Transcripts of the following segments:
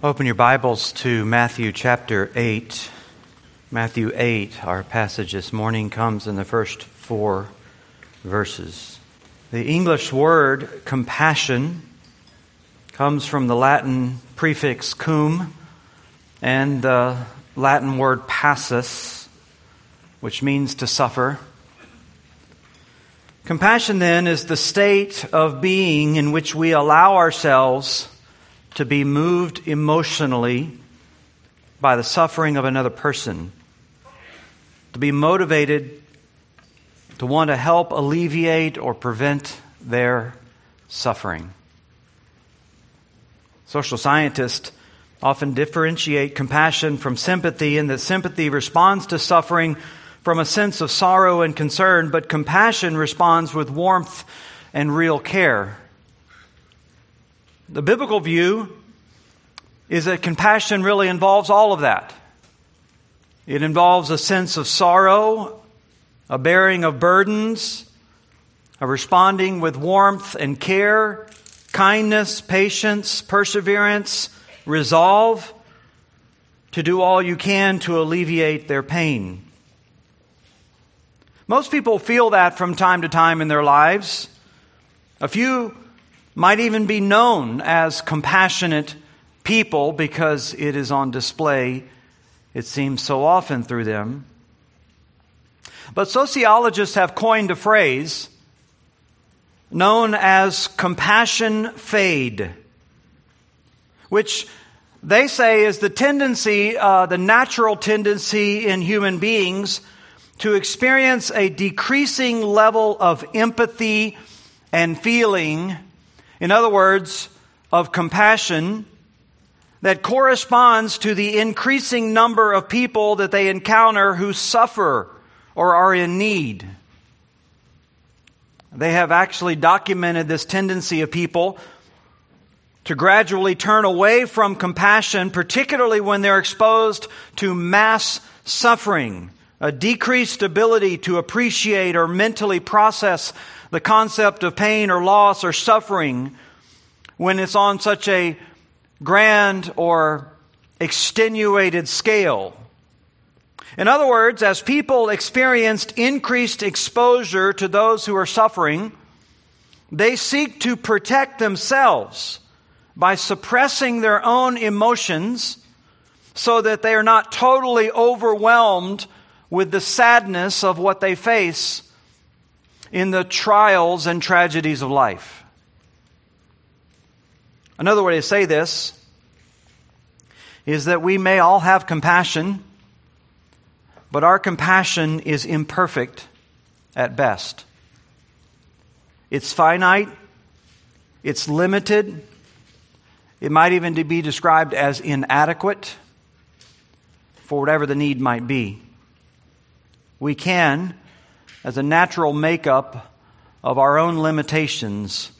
Open your Bibles to Matthew chapter 8. Matthew 8, our passage this morning, comes in the first four verses. The English word compassion comes from the Latin prefix cum and the Latin word passus, which means to suffer. Compassion, then, is the state of being in which we allow ourselves to be moved emotionally by the suffering of another person, to be motivated to want to help alleviate or prevent their suffering. Social scientists often differentiate compassion from sympathy, in that sympathy responds to suffering from a sense of sorrow and concern, but compassion responds with warmth and real care. The biblical view is that compassion really involves all of that. It involves a sense of sorrow, a bearing of burdens, a responding with warmth and care, kindness, patience, perseverance, resolve to do all you can to alleviate their pain. Most people feel that from time to time in their lives. A few might even be known as compassionate people because it is on display, it seems so often through them. But sociologists have coined a phrase known as compassion fade, which they say is the tendency, uh, the natural tendency in human beings to experience a decreasing level of empathy and feeling in other words, of compassion that corresponds to the increasing number of people that they encounter who suffer or are in need. They have actually documented this tendency of people to gradually turn away from compassion, particularly when they're exposed to mass suffering, a decreased ability to appreciate or mentally process the concept of pain or loss or suffering when it's on such a grand or extenuated scale. In other words, as people experienced increased exposure to those who are suffering, they seek to protect themselves by suppressing their own emotions so that they are not totally overwhelmed with the sadness of what they face in the trials and tragedies of life. Another way to say this is that we may all have compassion, but our compassion is imperfect at best. It's finite, it's limited, it might even be described as inadequate for whatever the need might be. We can as a natural makeup of our own limitations,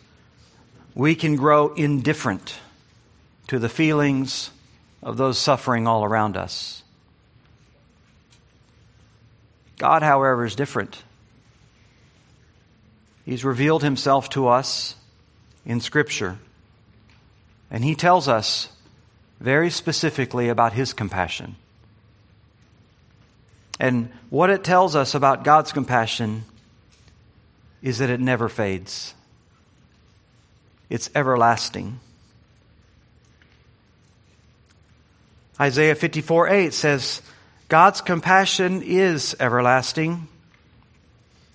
we can grow indifferent to the feelings of those suffering all around us. God, however, is different. He's revealed himself to us in Scripture, and he tells us very specifically about his compassion. And what it tells us about God's compassion is that it never fades, it's everlasting. Isaiah 54 8 says, God's compassion is everlasting.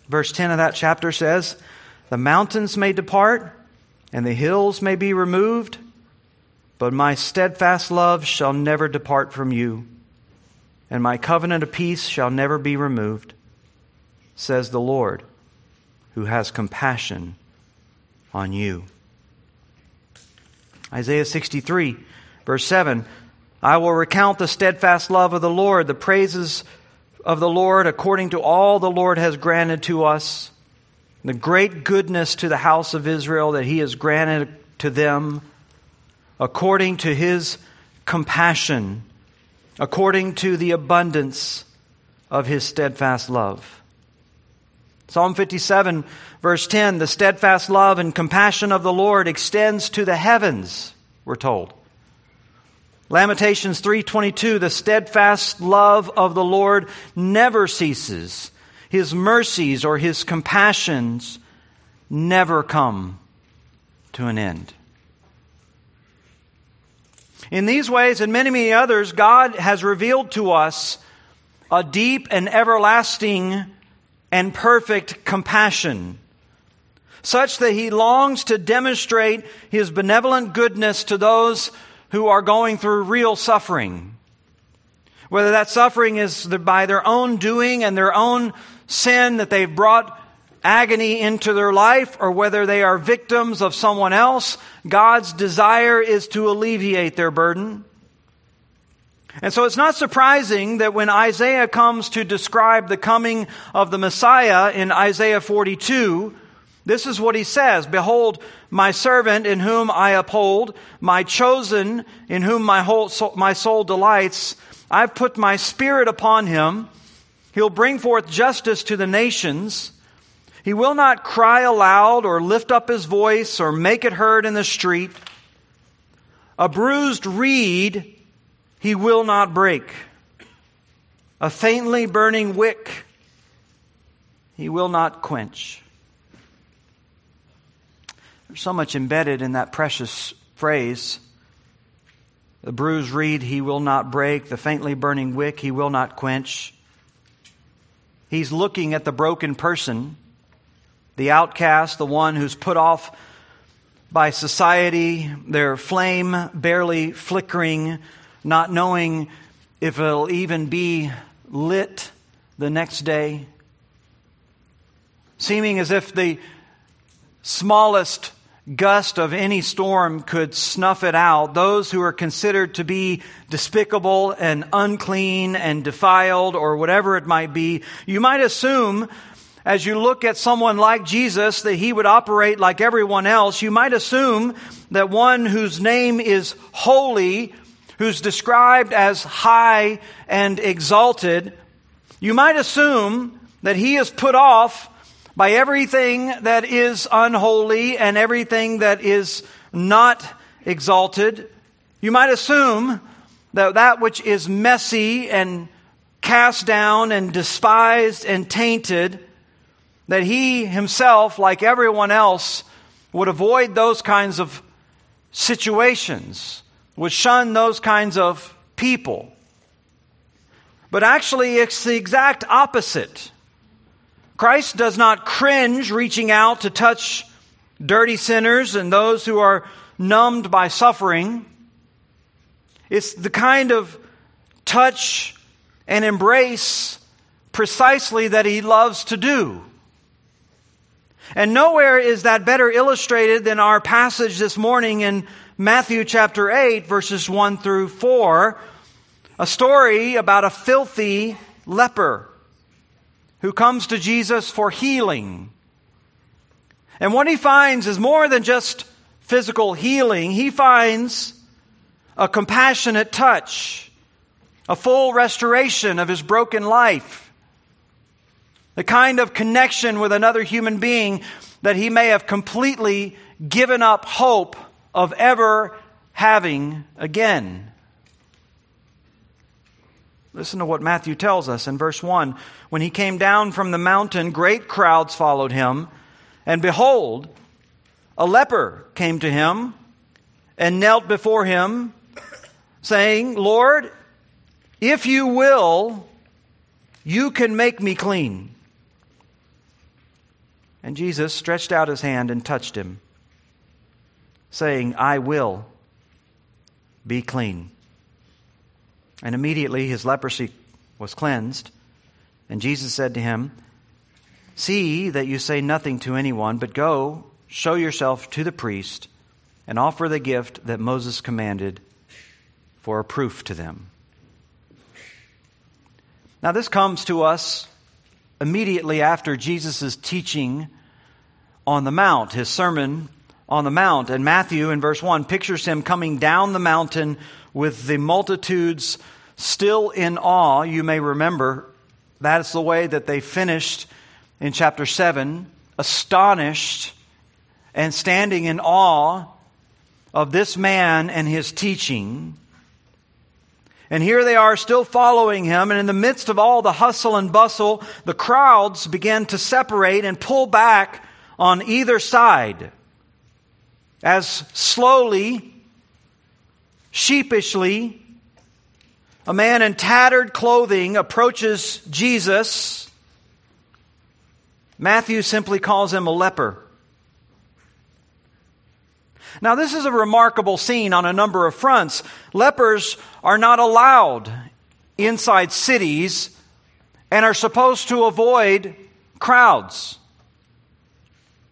Verse 10 of that chapter says, The mountains may depart and the hills may be removed, but my steadfast love shall never depart from you and my covenant of peace shall never be removed, says the Lord, who has compassion on you. Isaiah 63, verse 7 I will recount the steadfast love of the Lord, the praises of the Lord according to all the Lord has granted to us, the great goodness to the house of Israel that he has granted to them, according to his compassion according to the abundance of his steadfast love. Psalm 57, verse 10 the steadfast love and compassion of the Lord extends to the heavens, we're told. Lamentations 3:22 The steadfast love of the Lord never ceases. His mercies or his compassions never come to an end. In these ways and many, many others, God has revealed to us a deep and everlasting and perfect compassion, such that he longs to demonstrate his benevolent goodness to those who are going through real suffering. Whether that suffering is by their own doing and their own sin that they've brought agony into their life or whether they are victims of someone else, God's desire is to alleviate their burden. And so it's not surprising that when Isaiah comes to describe the coming of the Messiah in Isaiah 42, this is what he says Behold, my servant in whom I uphold, my chosen in whom my, whole soul, my soul delights. I've put my spirit upon him. He'll bring forth justice to the nations. He will not cry aloud or lift up his voice or make it heard in the street. A bruised reed he will not break. A faintly burning wick he will not quench. There's so much embedded in that precious phrase. The bruised reed he will not break, the faintly burning wick he will not quench. He's looking at the broken person the outcast, the one who's put off by society, their flame barely flickering, not knowing if it'll even be lit the next day, seeming as if the smallest gust of any storm could snuff it out. Those who are considered to be despicable and unclean and defiled or whatever it might be, you might assume as you look at someone like Jesus, that he would operate like everyone else, you might assume that one whose name is holy, who's described as high and exalted, you might assume that he is put off by everything that is unholy and everything that is not exalted. You might assume that that which is messy and cast down and despised and tainted that he himself, like everyone else, would avoid those kinds of situations, would shun those kinds of people. But actually, it's the exact opposite. Christ does not cringe reaching out to touch dirty sinners and those who are numbed by suffering. It's the kind of touch and embrace precisely that he loves to do. And nowhere is that better illustrated than our passage this morning in Matthew chapter 8, verses 1 through 4, a story about a filthy leper who comes to Jesus for healing. And what he finds is more than just physical healing, he finds a compassionate touch, a full restoration of his broken life the kind of connection with another human being that he may have completely given up hope of ever having again. Listen to what Matthew tells us in verse 1. When he came down from the mountain, great crowds followed him, and behold, a leper came to him and knelt before him, saying, Lord, if you will, you can make me clean. And Jesus stretched out his hand and touched him, saying, I will be clean. And immediately his leprosy was cleansed. And Jesus said to him, See that you say nothing to anyone, but go, show yourself to the priest, and offer the gift that Moses commanded for a proof to them. Now, this comes to us immediately after Jesus' teaching on the Mount, his sermon on the Mount. And Matthew, in verse 1, pictures him coming down the mountain with the multitudes still in awe. You may remember that's the way that they finished in chapter 7, astonished and standing in awe of this man and his teaching. And here they are still following him. And in the midst of all the hustle and bustle, the crowds begin to separate and pull back on either side as slowly, sheepishly, a man in tattered clothing approaches Jesus. Matthew simply calls him a leper. Now, this is a remarkable scene on a number of fronts. Lepers are not allowed inside cities and are supposed to avoid crowds.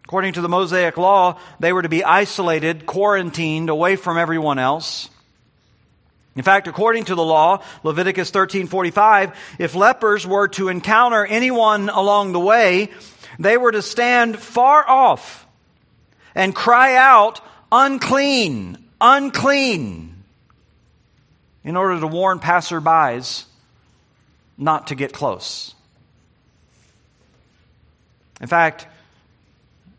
According to the Mosaic law, they were to be isolated, quarantined, away from everyone else. In fact, according to the law, Leviticus 13:45, if lepers were to encounter anyone along the way, they were to stand far off and cry out, unclean, unclean, in order to warn passerbys not to get close. In fact,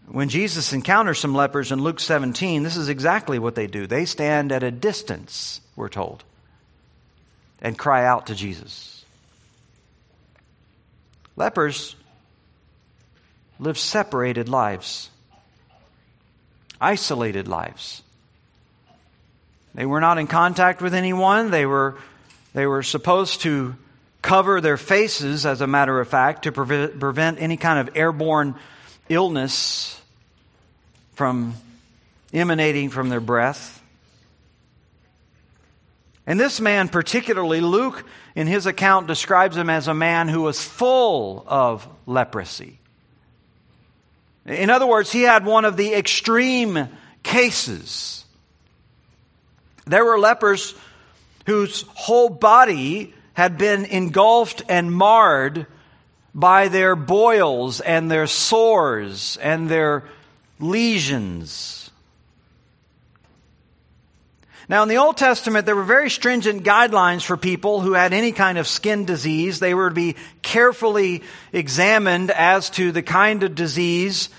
when Jesus encounters some lepers in Luke 17, this is exactly what they do. They stand at a distance, we're told, and cry out to Jesus. Lepers live separated lives isolated lives. They were not in contact with anyone. They were, they were supposed to cover their faces, as a matter of fact, to prevent, prevent any kind of airborne illness from emanating from their breath. And this man, particularly, Luke, in his account, describes him as a man who was full of leprosy. In other words, he had one of the extreme cases. There were lepers whose whole body had been engulfed and marred by their boils and their sores and their lesions. Now, in the Old Testament, there were very stringent guidelines for people who had any kind of skin disease. They were to be carefully examined as to the kind of disease,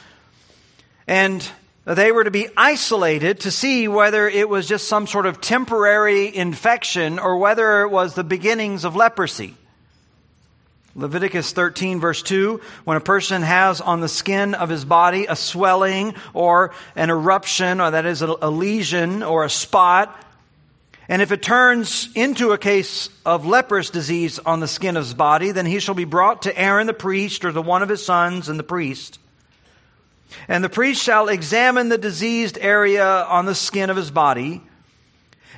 and they were to be isolated to see whether it was just some sort of temporary infection or whether it was the beginnings of leprosy. Leviticus 13, verse 2 when a person has on the skin of his body a swelling or an eruption, or that is a, lesion or a spot, and if it turns into a case of leprous disease on the skin of his body, then he shall be brought to Aaron the priest or the one of his sons and the priest. And the priest shall examine the diseased area on the skin of his body.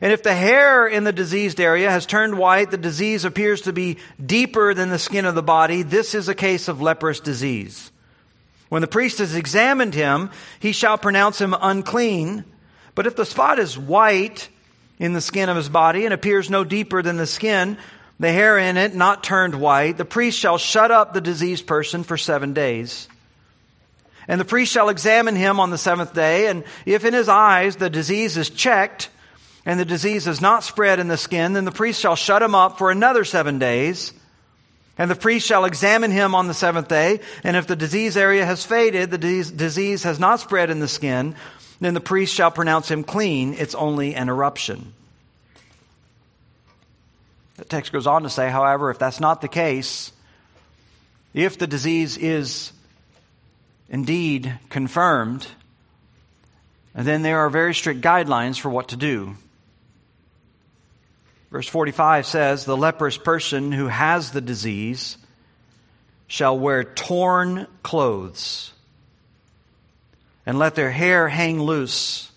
And if the hair in the diseased area has turned white, the disease appears to be deeper than the skin of the body, this is a case of leprous disease. When the priest has examined him, he shall pronounce him unclean. But if the spot is white in the skin of his body and appears no deeper than the skin, the hair in it not turned white, the priest shall shut up the diseased person for seven days. And the priest shall examine him on the seventh day, and if in his eyes the disease is checked, and the disease is not spread in the skin, then the priest shall shut him up for another seven days. And the priest shall examine him on the seventh day, and if the disease area has faded, the disease has not spread in the skin, then the priest shall pronounce him clean. It's only an eruption. The text goes on to say, however, if that's not the case, if the disease is indeed confirmed, then there are very strict guidelines for what to do. Verse 45 says, The leprous person who has the disease shall wear torn clothes and let their hair hang loose.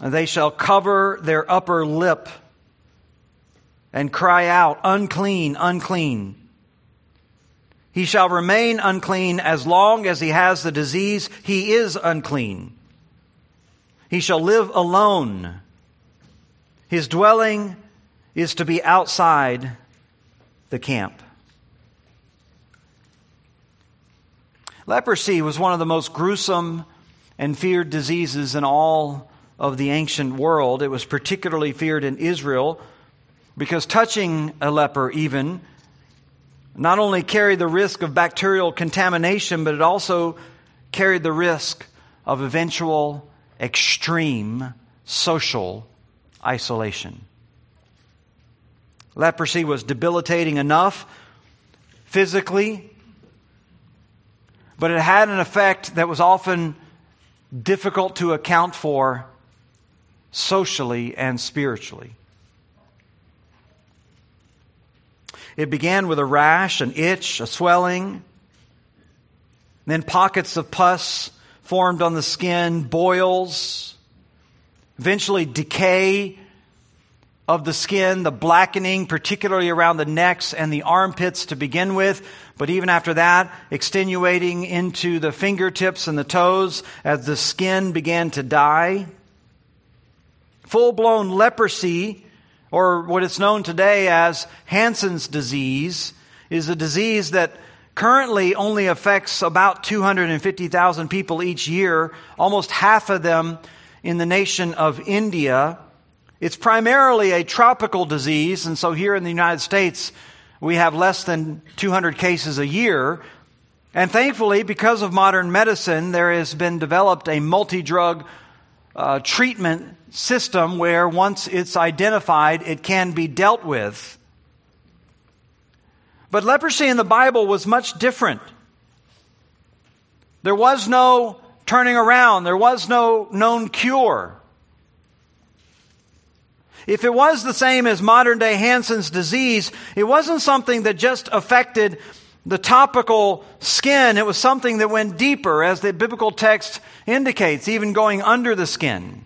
And they shall cover their upper lip and cry out, Unclean, unclean. He shall remain unclean as long as he has the disease. He is unclean. He shall live alone. His dwelling is to be outside the camp. Leprosy was one of the most gruesome and feared diseases in all of the ancient world. It was particularly feared in Israel because touching a leper, even, not only carried the risk of bacterial contamination, but it also carried the risk of eventual extreme social isolation. Leprosy was debilitating enough physically, but it had an effect that was often difficult to account for socially and spiritually. It began with a rash, an itch, a swelling, then pockets of pus formed on the skin, boils, eventually decay of the skin, the blackening, particularly around the necks and the armpits to begin with, but even after that, extenuating into the fingertips and the toes as the skin began to die. Full blown leprosy, or what is known today as Hansen's disease, is a disease that currently only affects about 250,000 people each year, almost half of them in the nation of India. It's primarily a tropical disease, and so here in the United States, we have less than 200 cases a year. And thankfully, because of modern medicine, there has been developed a multi drug uh, treatment system where once it's identified, it can be dealt with. But leprosy in the Bible was much different. There was no turning around, there was no known cure. If it was the same as modern day Hansen's disease, it wasn't something that just affected the topical skin. It was something that went deeper, as the biblical text indicates, even going under the skin.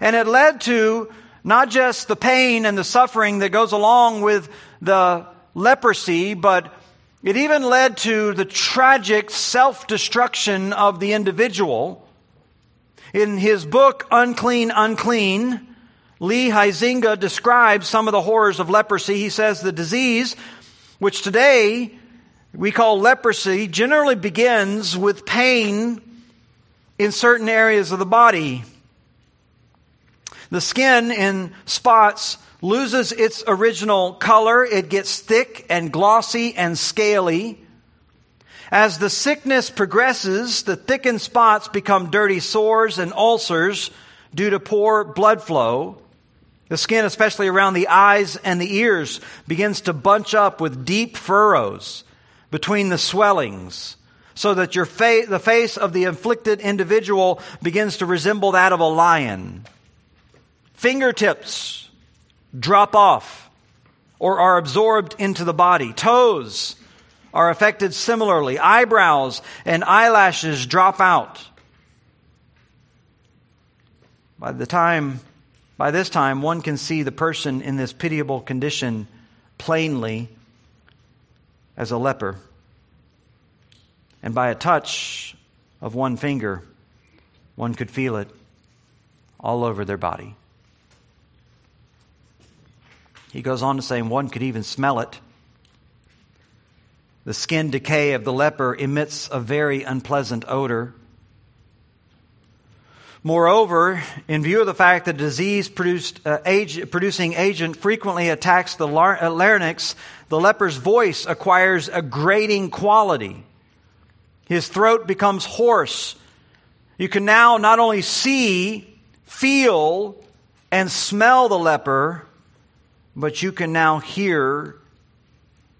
And it led to not just the pain and the suffering that goes along with the leprosy, but it even led to the tragic self destruction of the individual. In his book, Unclean, Unclean, Lee Huizenga describes some of the horrors of leprosy. He says the disease, which today we call leprosy, generally begins with pain in certain areas of the body. The skin in spots loses its original color. It gets thick and glossy and scaly. As the sickness progresses, the thickened spots become dirty sores and ulcers due to poor blood flow. The skin, especially around the eyes and the ears, begins to bunch up with deep furrows between the swellings, so that your fa- the face of the afflicted individual begins to resemble that of a lion. Fingertips drop off or are absorbed into the body. Toes are affected similarly. Eyebrows and eyelashes drop out. By the time by this time, one can see the person in this pitiable condition plainly as a leper. And by a touch of one finger, one could feel it all over their body. He goes on to say, one could even smell it. The skin decay of the leper emits a very unpleasant odor. Moreover, in view of the fact that disease produced, uh, age, producing agent frequently attacks the lar- uh, larynx, the leper's voice acquires a grating quality. His throat becomes hoarse. You can now not only see, feel, and smell the leper, but you can now hear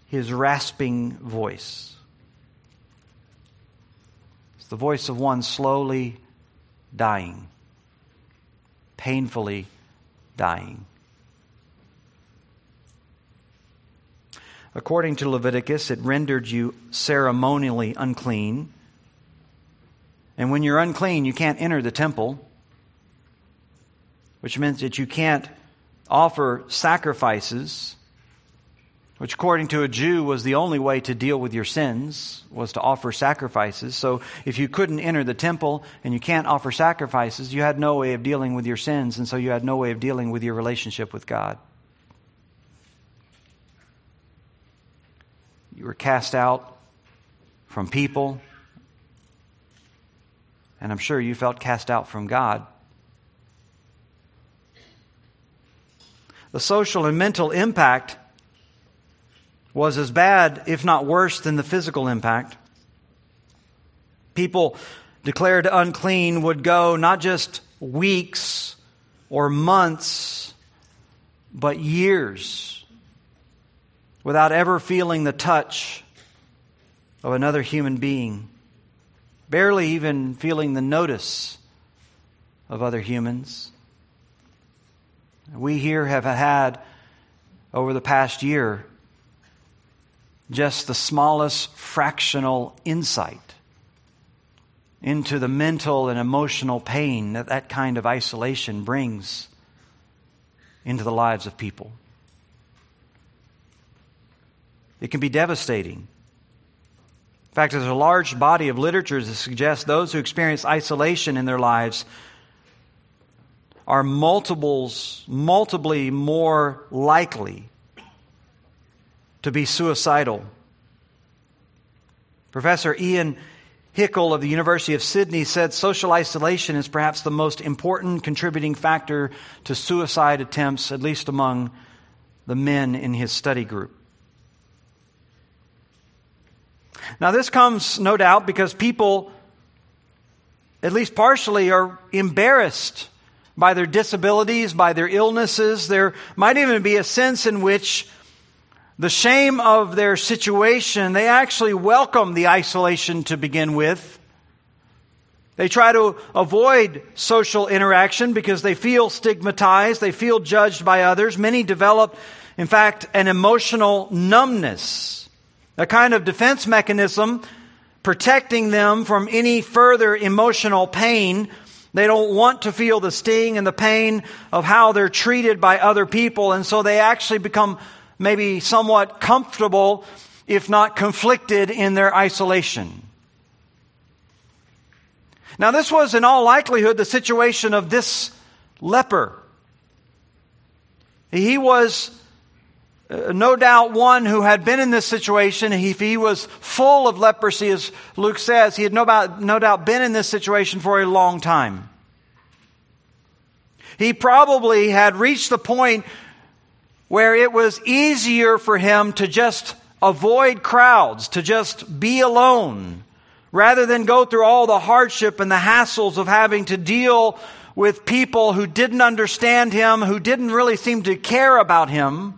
his rasping voice. It's the voice of one slowly dying, painfully dying. According to Leviticus, it rendered you ceremonially unclean. And when you're unclean, you can't enter the temple, which means that you can't offer sacrifices which according to a Jew was the only way to deal with your sins, was to offer sacrifices. So if you couldn't enter the temple and you can't offer sacrifices, you had no way of dealing with your sins, and so you had no way of dealing with your relationship with God. You were cast out from people, and I'm sure you felt cast out from God. The social and mental impact was as bad, if not worse, than the physical impact. People declared unclean would go not just weeks or months but years without ever feeling the touch of another human being, barely even feeling the notice of other humans. We here have had, over the past year, just the smallest fractional insight into the mental and emotional pain that that kind of isolation brings into the lives of people. It can be devastating. In fact, there's a large body of literature that suggests those who experience isolation in their lives are multiples, multiply more likely to be suicidal. Professor Ian Hickie of the University of Sydney said social isolation is perhaps the most important contributing factor to suicide attempts, at least among the men in his study group. Now, this comes, no doubt, because people, at least partially, are embarrassed by their disabilities, by their illnesses. There might even be a sense in which the shame of their situation, they actually welcome the isolation to begin with. They try to avoid social interaction because they feel stigmatized, they feel judged by others. Many develop, in fact, an emotional numbness, a kind of defense mechanism protecting them from any further emotional pain. They don't want to feel the sting and the pain of how they're treated by other people, and so they actually become maybe somewhat comfortable, if not conflicted, in their isolation. Now, this was in all likelihood the situation of this leper. He was Uh, no doubt one who had been in this situation. He, he was full of leprosy, as Luke says. He had no, about, no doubt been in this situation for a long time. He probably had reached the point where it was easier for him to just avoid crowds, to just be alone, rather than go through all the hardship and the hassles of having to deal with people who didn't understand him, who didn't really seem to care about him.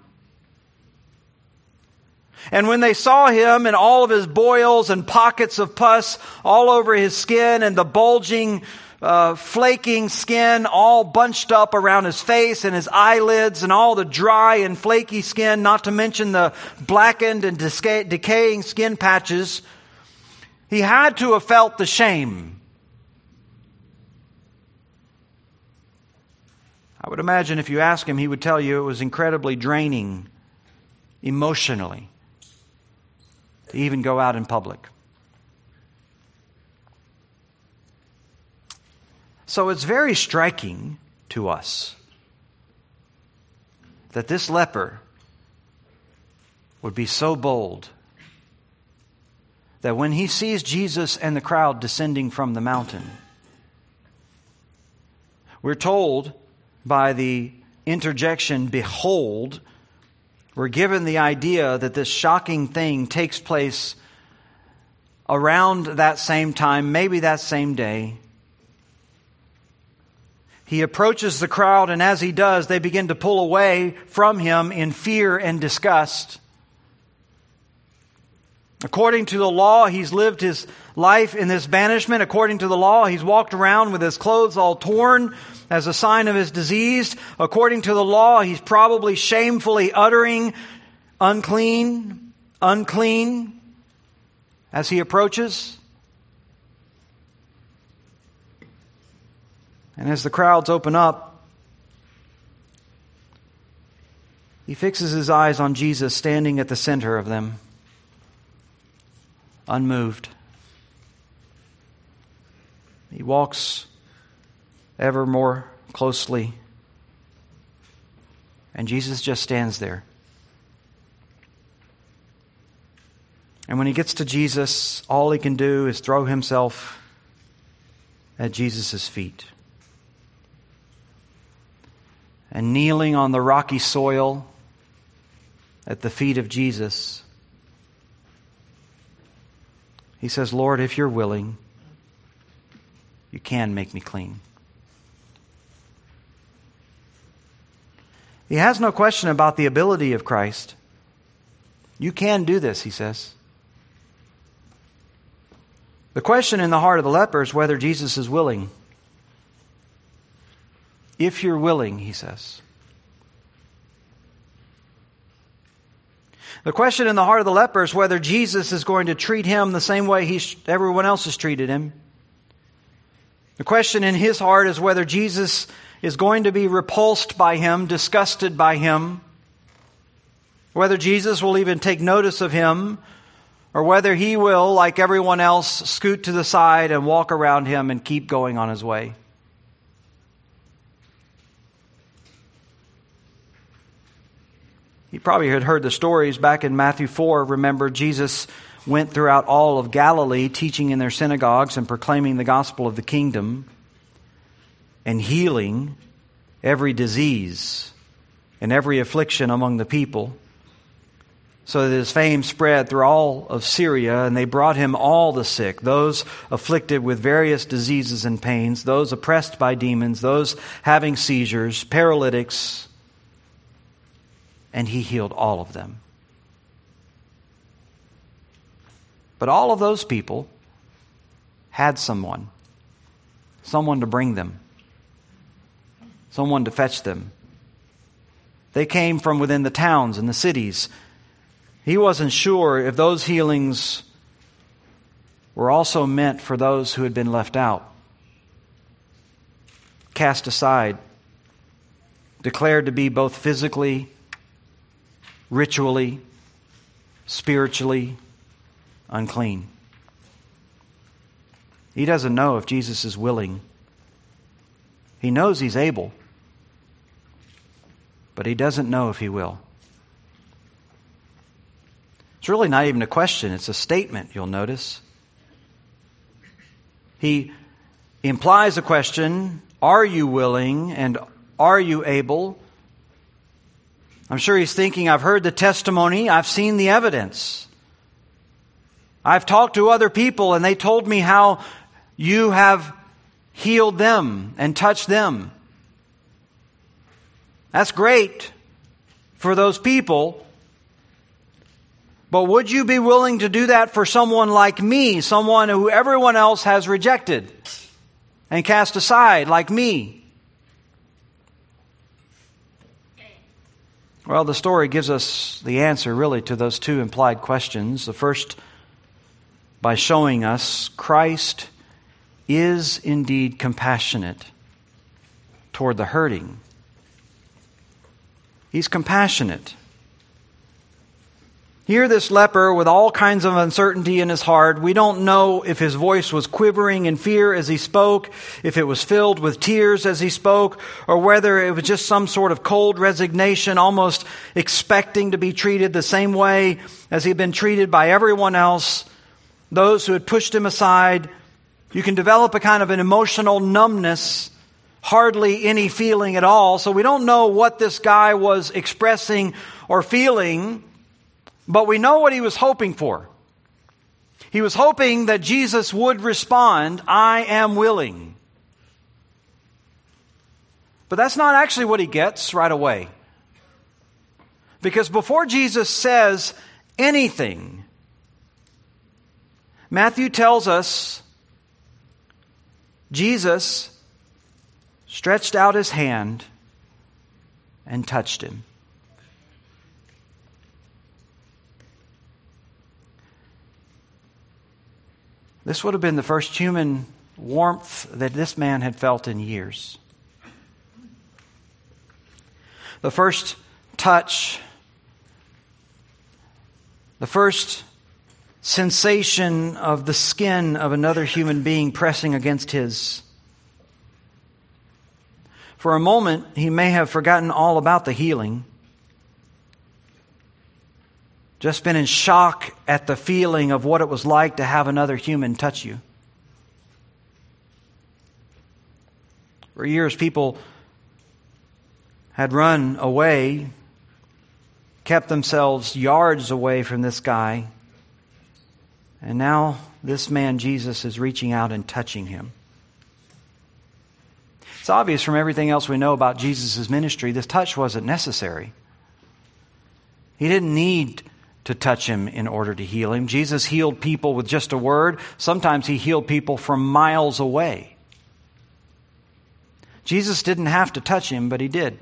And when they saw him and all of his boils and pockets of pus all over his skin and the bulging uh, flaking skin all bunched up around his face and his eyelids and all the dry and flaky skin, not to mention the blackened and decaying skin patches. He had to have felt the shame. I would imagine if you ask him, he would tell you it was incredibly draining emotionally to even go out in public. So it's very striking to us that this leper would be so bold that when he sees Jesus and the crowd descending from the mountain, we're told by the interjection, behold, we're given the idea that this shocking thing takes place around that same time, maybe that same day. He approaches the crowd, and as he does, they begin to pull away from him in fear and disgust. According to the law, he's lived his life in this banishment. According to the law, he's walked around with his clothes all torn as a sign of his disease. According to the law, he's probably shamefully uttering, unclean, unclean, as he approaches. And as the crowds open up, he fixes his eyes on Jesus standing at the center of them, unmoved. He walks ever more closely, and Jesus just stands there. And when he gets to Jesus, all he can do is throw himself at Jesus' feet and kneeling on the rocky soil at the feet of Jesus, he says, Lord, if you're willing, you can make me clean. He has no question about the ability of Christ. You can do this, he says. The question in the heart of the leper is whether Jesus is willing. If you're willing, he says. The question in the heart of the leper is whether Jesus is going to treat him the same way he, everyone else has treated him. The question in his heart is whether Jesus is going to be repulsed by him, disgusted by him, whether Jesus will even take notice of him, or whether he will, like everyone else, scoot to the side and walk around him and keep going on his way. You probably had heard the stories back in Matthew 4. Remember, Jesus went throughout all of Galilee, teaching in their synagogues and proclaiming the gospel of the kingdom and healing every disease and every affliction among the people. So that his fame spread through all of Syria, and they brought him all the sick, those afflicted with various diseases and pains, those oppressed by demons, those having seizures, paralytics, and he healed all of them. But all of those people had someone, someone to bring them someone to fetch them. They came from within the towns and the cities. He wasn't sure if those healings were also meant for those who had been left out, cast aside, declared to be both physically, ritually, spiritually unclean. He doesn't know if Jesus is willing. He knows he's able but he doesn't know if he will. It's really not even a question, it's a statement, you'll notice. He implies a question Are you willing and are you able? I'm sure he's thinking, I've heard the testimony, I've seen the evidence. I've talked to other people and they told me how you have healed them and touched them. That's great for those people. But would you be willing to do that for someone like me, someone who everyone else has rejected and cast aside, like me? Well, the story gives us the answer really to those two implied questions. The first, by showing us Christ is indeed compassionate toward the hurting He's compassionate. Here, this leper, with all kinds of uncertainty in his heart, we don't know if his voice was quivering in fear as he spoke, if it was filled with tears as he spoke, or whether it was just some sort of cold resignation, almost expecting to be treated the same way as he'd been treated by everyone else, those who had pushed him aside. You can develop a kind of an emotional numbness hardly any feeling at all. So we don't know what this guy was expressing or feeling, but we know what he was hoping for. He was hoping that Jesus would respond, I am willing. But that's not actually what he gets right away. Because before Jesus says anything, Matthew tells us Jesus stretched out his hand and touched him. This would have been the first human warmth that this man had felt in years. The first touch, the first sensation of the skin of another human being pressing against his. For a moment, he may have forgotten all about the healing, just been in shock at the feeling of what it was like to have another human touch you. For years, people had run away, kept themselves yards away from this guy, and now this man, Jesus, is reaching out and touching him. It's obvious from everything else we know about Jesus' ministry, this touch wasn't necessary. He didn't need to touch him in order to heal him. Jesus healed people with just a word. Sometimes he healed people from miles away. Jesus didn't have to touch him, but he did.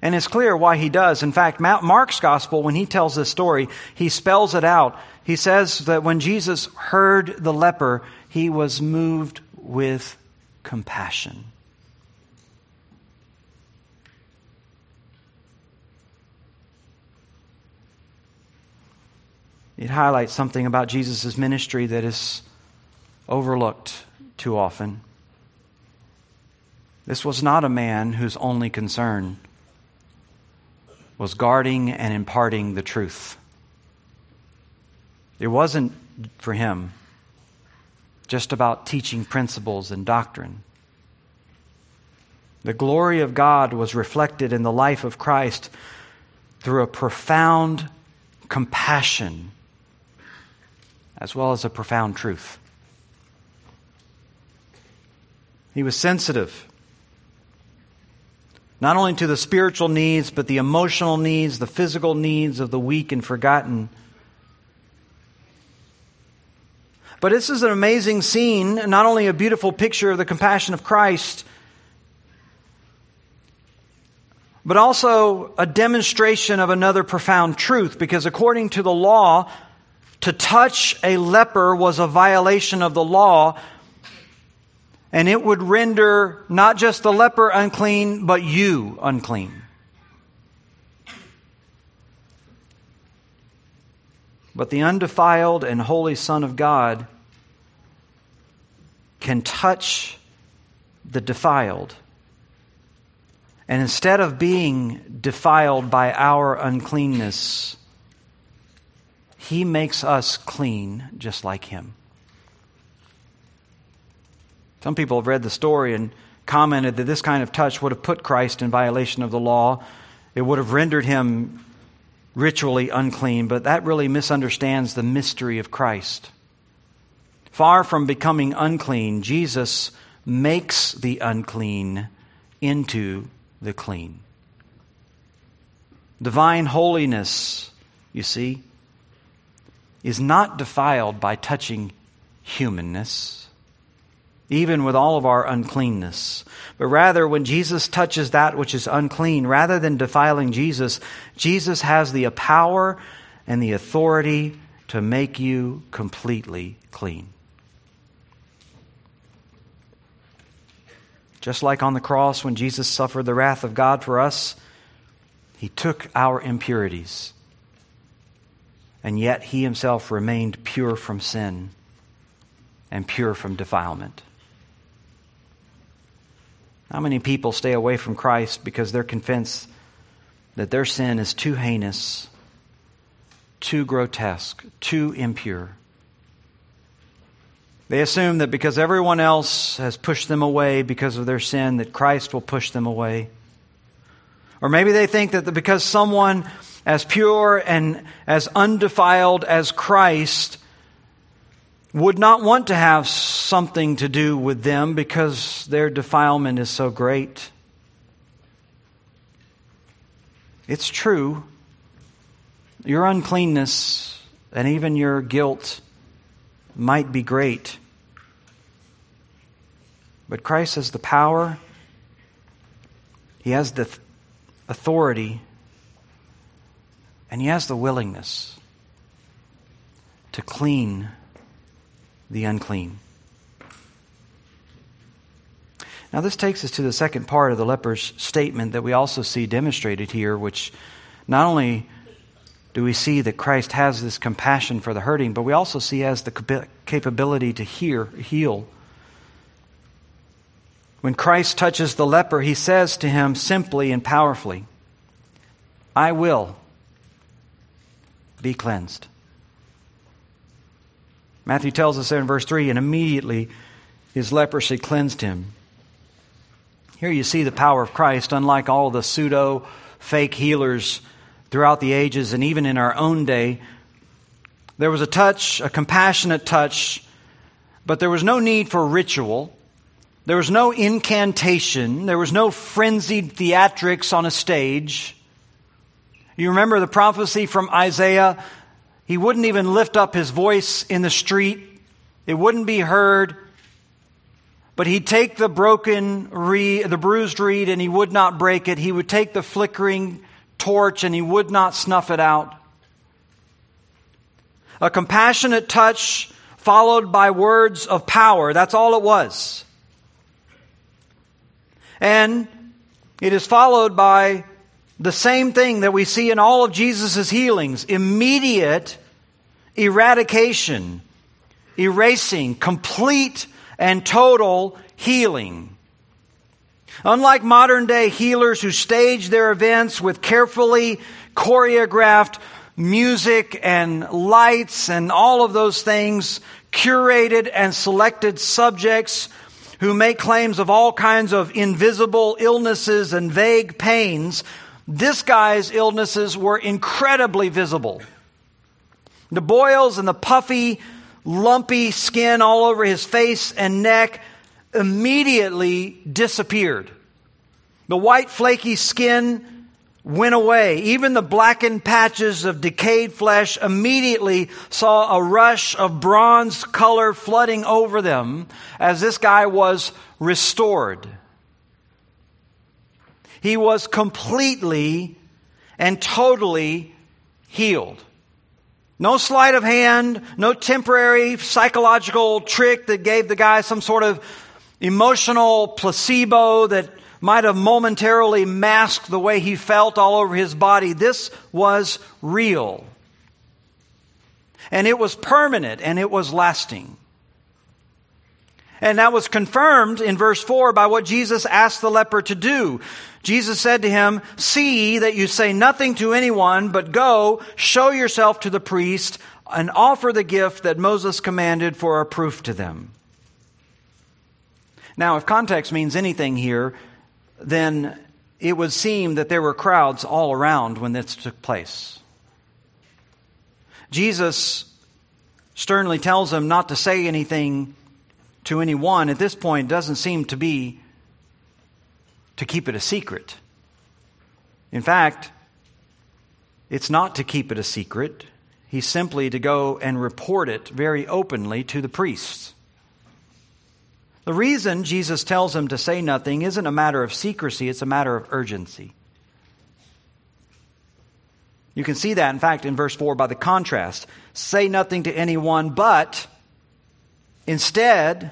And it's clear why he does. In fact, Mark's gospel, when he tells this story, he spells it out. He says that when Jesus heard the leper, he was moved with compassion. It highlights something about Jesus' ministry that is overlooked too often. This was not a man whose only concern was guarding and imparting the truth. It wasn't for him just about teaching principles and doctrine. The glory of God was reflected in the life of Christ through a profound compassion as well as a profound truth. He was sensitive not only to the spiritual needs, but the emotional needs, the physical needs of the weak and forgotten. But this is an amazing scene, not only a beautiful picture of the compassion of Christ, but also a demonstration of another profound truth, because according to the law, to touch a leper was a violation of the law, and it would render not just the leper unclean, but you unclean. But the undefiled and holy Son of God can touch the defiled. And instead of being defiled by our uncleanness, he makes us clean just like him. Some people have read the story and commented that this kind of touch would have put Christ in violation of the law. It would have rendered him ritually unclean, but that really misunderstands the mystery of Christ. Far from becoming unclean, Jesus makes the unclean into the clean. Divine holiness, you see, is not defiled by touching humanness even with all of our uncleanness. But rather, when Jesus touches that which is unclean, rather than defiling Jesus, Jesus has the power and the authority to make you completely clean. Just like on the cross when Jesus suffered the wrath of God for us, he took our impurities, and yet he himself remained pure from sin and pure from defilement. How many people stay away from Christ because they're convinced that their sin is too heinous, too grotesque, too impure? They assume that because everyone else has pushed them away because of their sin, that Christ will push them away. Or maybe they think that because someone as pure and as undefiled as Christ would not want to have something to do with them because their defilement is so great. It's true. Your uncleanness and even your guilt might be great. But Christ has the power, He has the authority, and He has the willingness to clean the unclean. Now, this takes us to the second part of the leper's statement that we also see demonstrated here, which not only do we see that Christ has this compassion for the hurting, but we also see he has the capability to hear, heal. When Christ touches the leper, he says to him simply and powerfully, I will be cleansed. Matthew tells us there in verse 3 and immediately his leprosy cleansed him. Here you see the power of Christ, unlike all the pseudo fake healers throughout the ages and even in our own day. There was a touch, a compassionate touch But there was no need for ritual. There was no incantation. There was no frenzied theatrics on a stage. You remember the prophecy from Isaiah? He wouldn't even lift up his voice in the street. It wouldn't be heard. But he'd take the broken reed, the bruised reed, and he would not break it. He would take the flickering torch and he would not snuff it out. A compassionate touch followed by words of power. That's all it was. And it is followed by the same thing that we see in all of Jesus' healings immediate eradication, erasing, complete and total healing. Unlike modern day healers who stage their events with carefully choreographed music and lights and all of those things, curated and selected subjects who make claims of all kinds of invisible illnesses and vague pains, this guy's illnesses were incredibly visible. The boils and the puffy lumpy skin all over his face and neck immediately disappeared. The white flaky skin went away. Even the blackened patches of decayed flesh immediately saw a rush of bronze color flooding over them as this guy was restored. He was completely and totally healed. No sleight of hand, no temporary psychological trick that gave the guy some sort of emotional placebo that might have momentarily masked the way he felt all over his body. This was real. And it was permanent and it was lasting. And that was confirmed in verse 4 by what Jesus asked the leper to do. Jesus said to him, See that you say nothing to anyone, but go, show yourself to the priest, and offer the gift that Moses commanded for a proof to them. Now, if context means anything here, then it would seem that there were crowds all around when this took place. Jesus sternly tells them not to say anything to anyone at this point doesn't seem to be to keep it a secret. In fact, it's not to keep it a secret. He's simply to go and report it very openly to the priests. The reason Jesus tells him to say nothing isn't a matter of secrecy, it's a matter of urgency. You can see that, in fact, in verse 4 by the contrast. Say nothing to anyone, but Instead,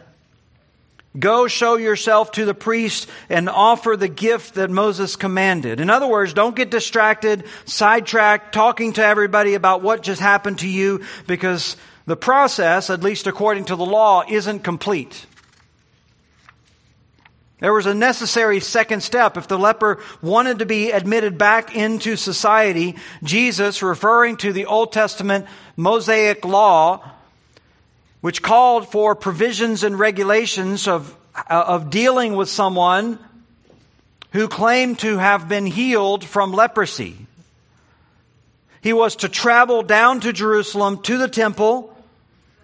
go show yourself to the priest and offer the gift that Moses commanded. In other words, don't get distracted, sidetracked, talking to everybody about what just happened to you because the process, at least according to the law, isn't complete. There was a necessary second step. If the leper wanted to be admitted back into society, Jesus, referring to the Old Testament Mosaic law, which called for provisions and regulations of, uh, of dealing with someone who claimed to have been healed from leprosy. He was to travel down to Jerusalem to the temple,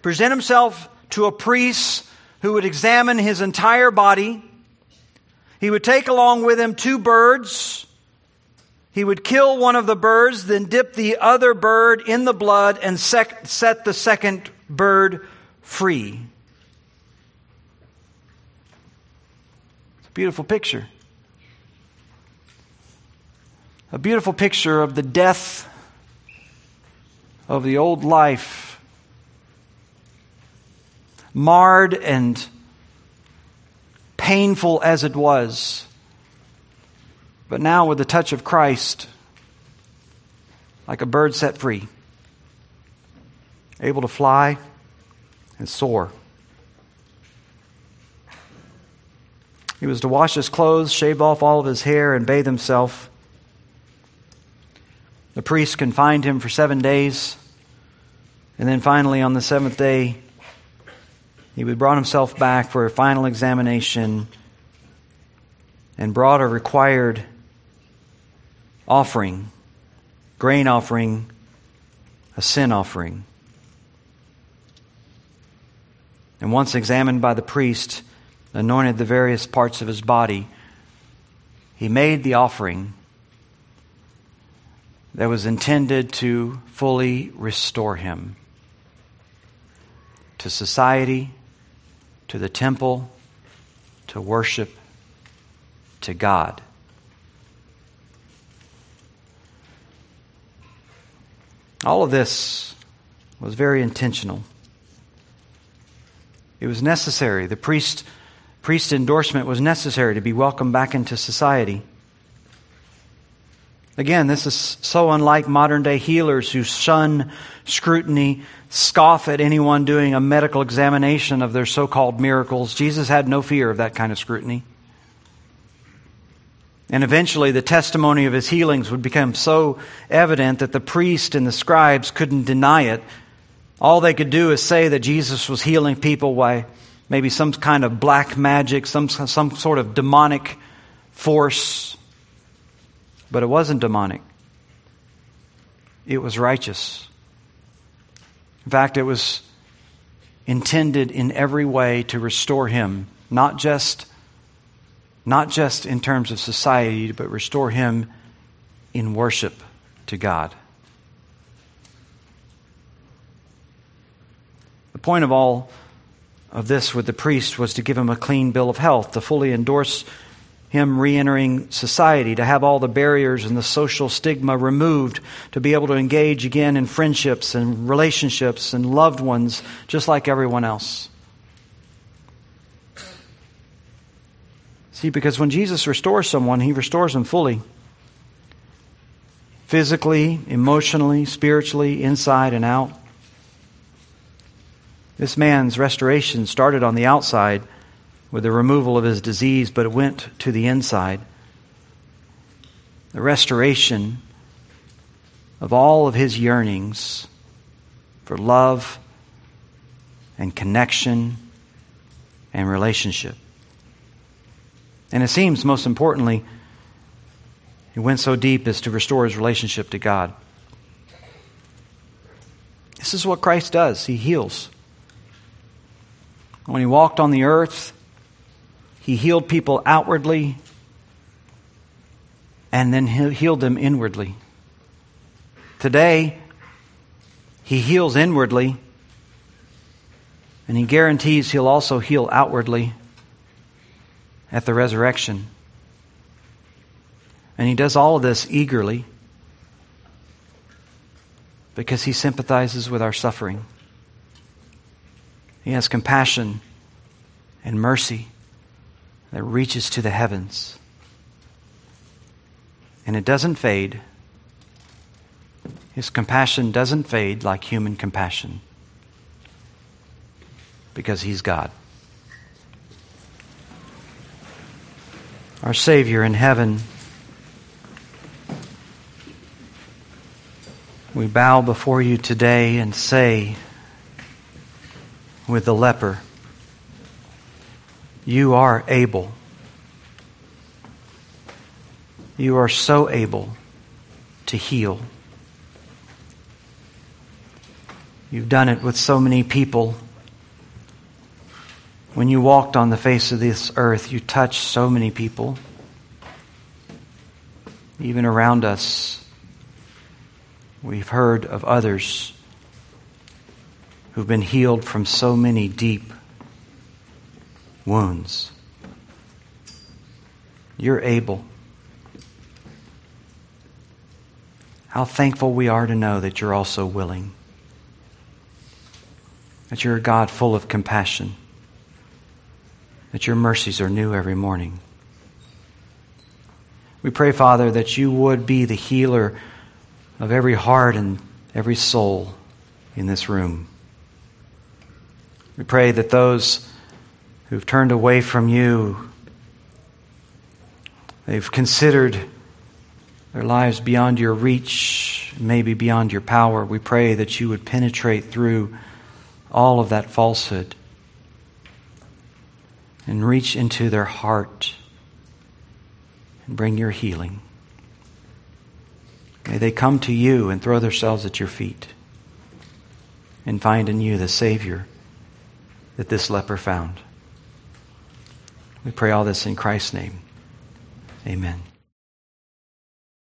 present himself to a priest who would examine his entire body. He would take along with him two birds. He would kill one of the birds, then dip the other bird in the blood and sec- set the second bird free. It's a beautiful picture. A beautiful picture of the death of the old life, marred and painful as it was. But now, with the touch of Christ, like a bird set free, able to fly and soar. He was to wash his clothes, shave off all of his hair, and bathe himself. The priest confined him for seven days. And then finally, on the seventh day, he brought himself back for a final examination and brought a required offering, grain offering, a sin offering. And once examined by the priest, anointed the various parts of his body, he made the offering that was intended to fully restore him to society, to the temple, to worship, to God. All of this was very intentional. It was necessary. The priest, priest endorsement was necessary to be welcomed back into society. Again, this is so unlike modern day healers who shun scrutiny, scoff at anyone doing a medical examination of their so called miracles. Jesus had no fear of that kind of scrutiny. And eventually, the testimony of his healings would become so evident that the priest and the scribes couldn't deny it. All they could do is say that Jesus was healing people by maybe some kind of black magic, some, some sort of demonic force. But it wasn't demonic, it was righteous. In fact, it was intended in every way to restore him, not just not just in terms of society, but restore him in worship to God. The point of all of this with the priest was to give him a clean bill of health, to fully endorse him re entering society, to have all the barriers and the social stigma removed, to be able to engage again in friendships and relationships and loved ones just like everyone else. See, because when Jesus restores someone, he restores them fully physically, emotionally, spiritually, inside and out. This man's restoration started on the outside with the removal of his disease, but it went to the inside. The restoration of all of his yearnings for love and connection and relationship. And it seems, most importantly, he went so deep as to restore his relationship to God. This is what Christ does. He heals. When he walked on the earth, he healed people outwardly and then he healed them inwardly. Today, he heals inwardly and he guarantees he'll also heal outwardly at the resurrection. And he does all of this eagerly because he sympathizes with our suffering. He has compassion and mercy that reaches to the heavens. And it doesn't fade. His compassion doesn't fade like human compassion because he's God. our Savior in heaven, we bow before you today and say with the leper, You are able. You are so able to heal. You've done it with so many people when you walked on the face of this earth, you touched so many people, even around us. We've heard of others who've been healed from so many deep wounds. You're able. How thankful we are to know that you're also willing, that you're a God full of compassion that your mercies are new every morning. We pray, Father, that you would be the healer of every heart and every soul in this room. We pray that those who've turned away from you, they've considered their lives beyond your reach, maybe beyond your power. We pray that you would penetrate through all of that falsehood and reach into their heart and bring your healing. May they come to you and throw themselves at your feet and find in you the Savior that this leper found. We pray all this in Christ's name. Amen.